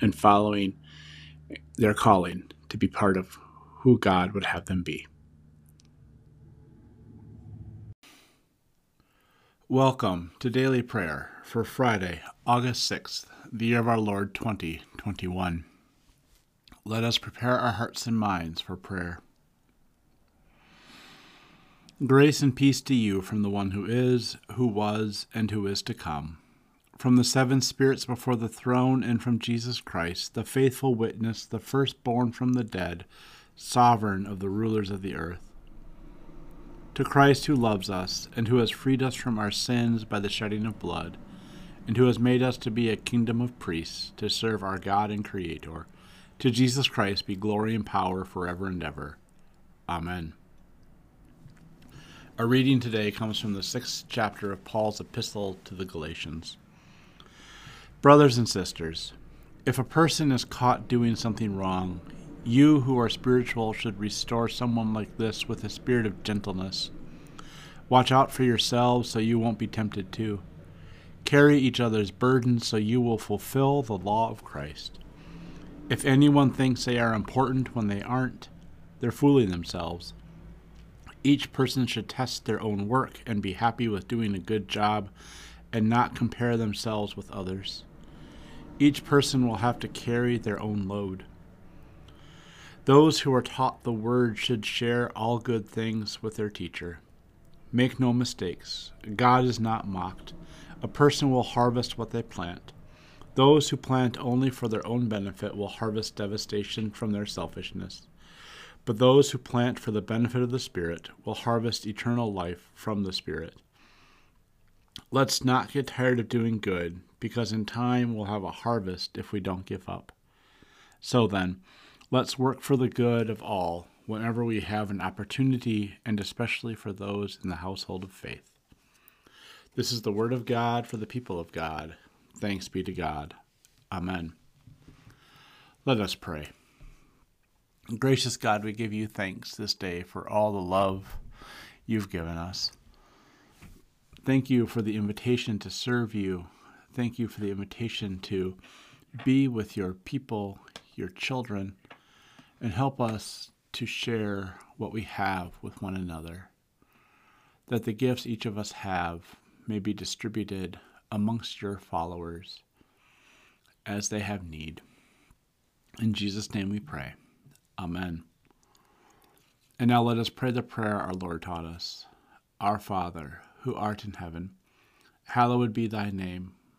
and following their calling to be part of who God would have them be. Welcome to Daily Prayer for Friday, August 6th, the year of our Lord 2021. Let us prepare our hearts and minds for prayer. Grace and peace to you from the one who is, who was, and who is to come from the seven spirits before the throne, and from Jesus Christ, the faithful witness, the firstborn from the dead, sovereign of the rulers of the earth. To Christ who loves us, and who has freed us from our sins by the shedding of blood, and who has made us to be a kingdom of priests, to serve our God and Creator, to Jesus Christ be glory and power forever and ever. Amen. Our reading today comes from the sixth chapter of Paul's epistle to the Galatians. Brothers and sisters, if a person is caught doing something wrong, you who are spiritual should restore someone like this with a spirit of gentleness. Watch out for yourselves so you won't be tempted too. Carry each other's burdens so you will fulfill the law of Christ. If anyone thinks they are important when they aren't, they're fooling themselves. Each person should test their own work and be happy with doing a good job and not compare themselves with others. Each person will have to carry their own load. Those who are taught the word should share all good things with their teacher. Make no mistakes. God is not mocked. A person will harvest what they plant. Those who plant only for their own benefit will harvest devastation from their selfishness. But those who plant for the benefit of the Spirit will harvest eternal life from the Spirit. Let's not get tired of doing good, because in time we'll have a harvest if we don't give up. So then, let's work for the good of all whenever we have an opportunity, and especially for those in the household of faith. This is the word of God for the people of God. Thanks be to God. Amen. Let us pray. Gracious God, we give you thanks this day for all the love you've given us. Thank you for the invitation to serve you. Thank you for the invitation to be with your people, your children, and help us to share what we have with one another. That the gifts each of us have may be distributed amongst your followers as they have need. In Jesus' name we pray. Amen. And now let us pray the prayer our Lord taught us Our Father, who art in heaven, hallowed be thy name.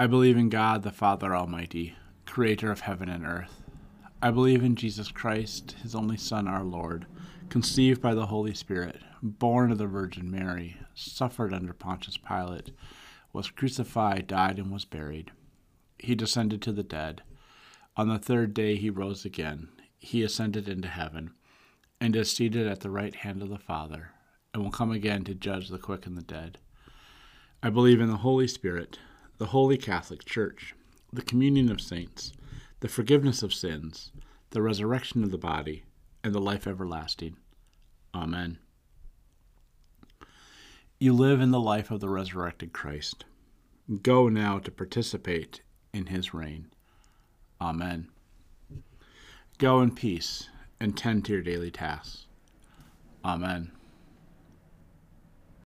I believe in God, the Father Almighty, creator of heaven and earth. I believe in Jesus Christ, his only Son, our Lord, conceived by the Holy Spirit, born of the Virgin Mary, suffered under Pontius Pilate, was crucified, died, and was buried. He descended to the dead. On the third day he rose again. He ascended into heaven, and is seated at the right hand of the Father and will come again to judge the quick and the dead. I believe in the Holy Spirit, the Holy Catholic Church, the communion of saints, the forgiveness of sins, the resurrection of the body, and the life everlasting. Amen. You live in the life of the resurrected Christ. Go now to participate in his reign. Amen. Go in peace and tend to your daily tasks. Amen.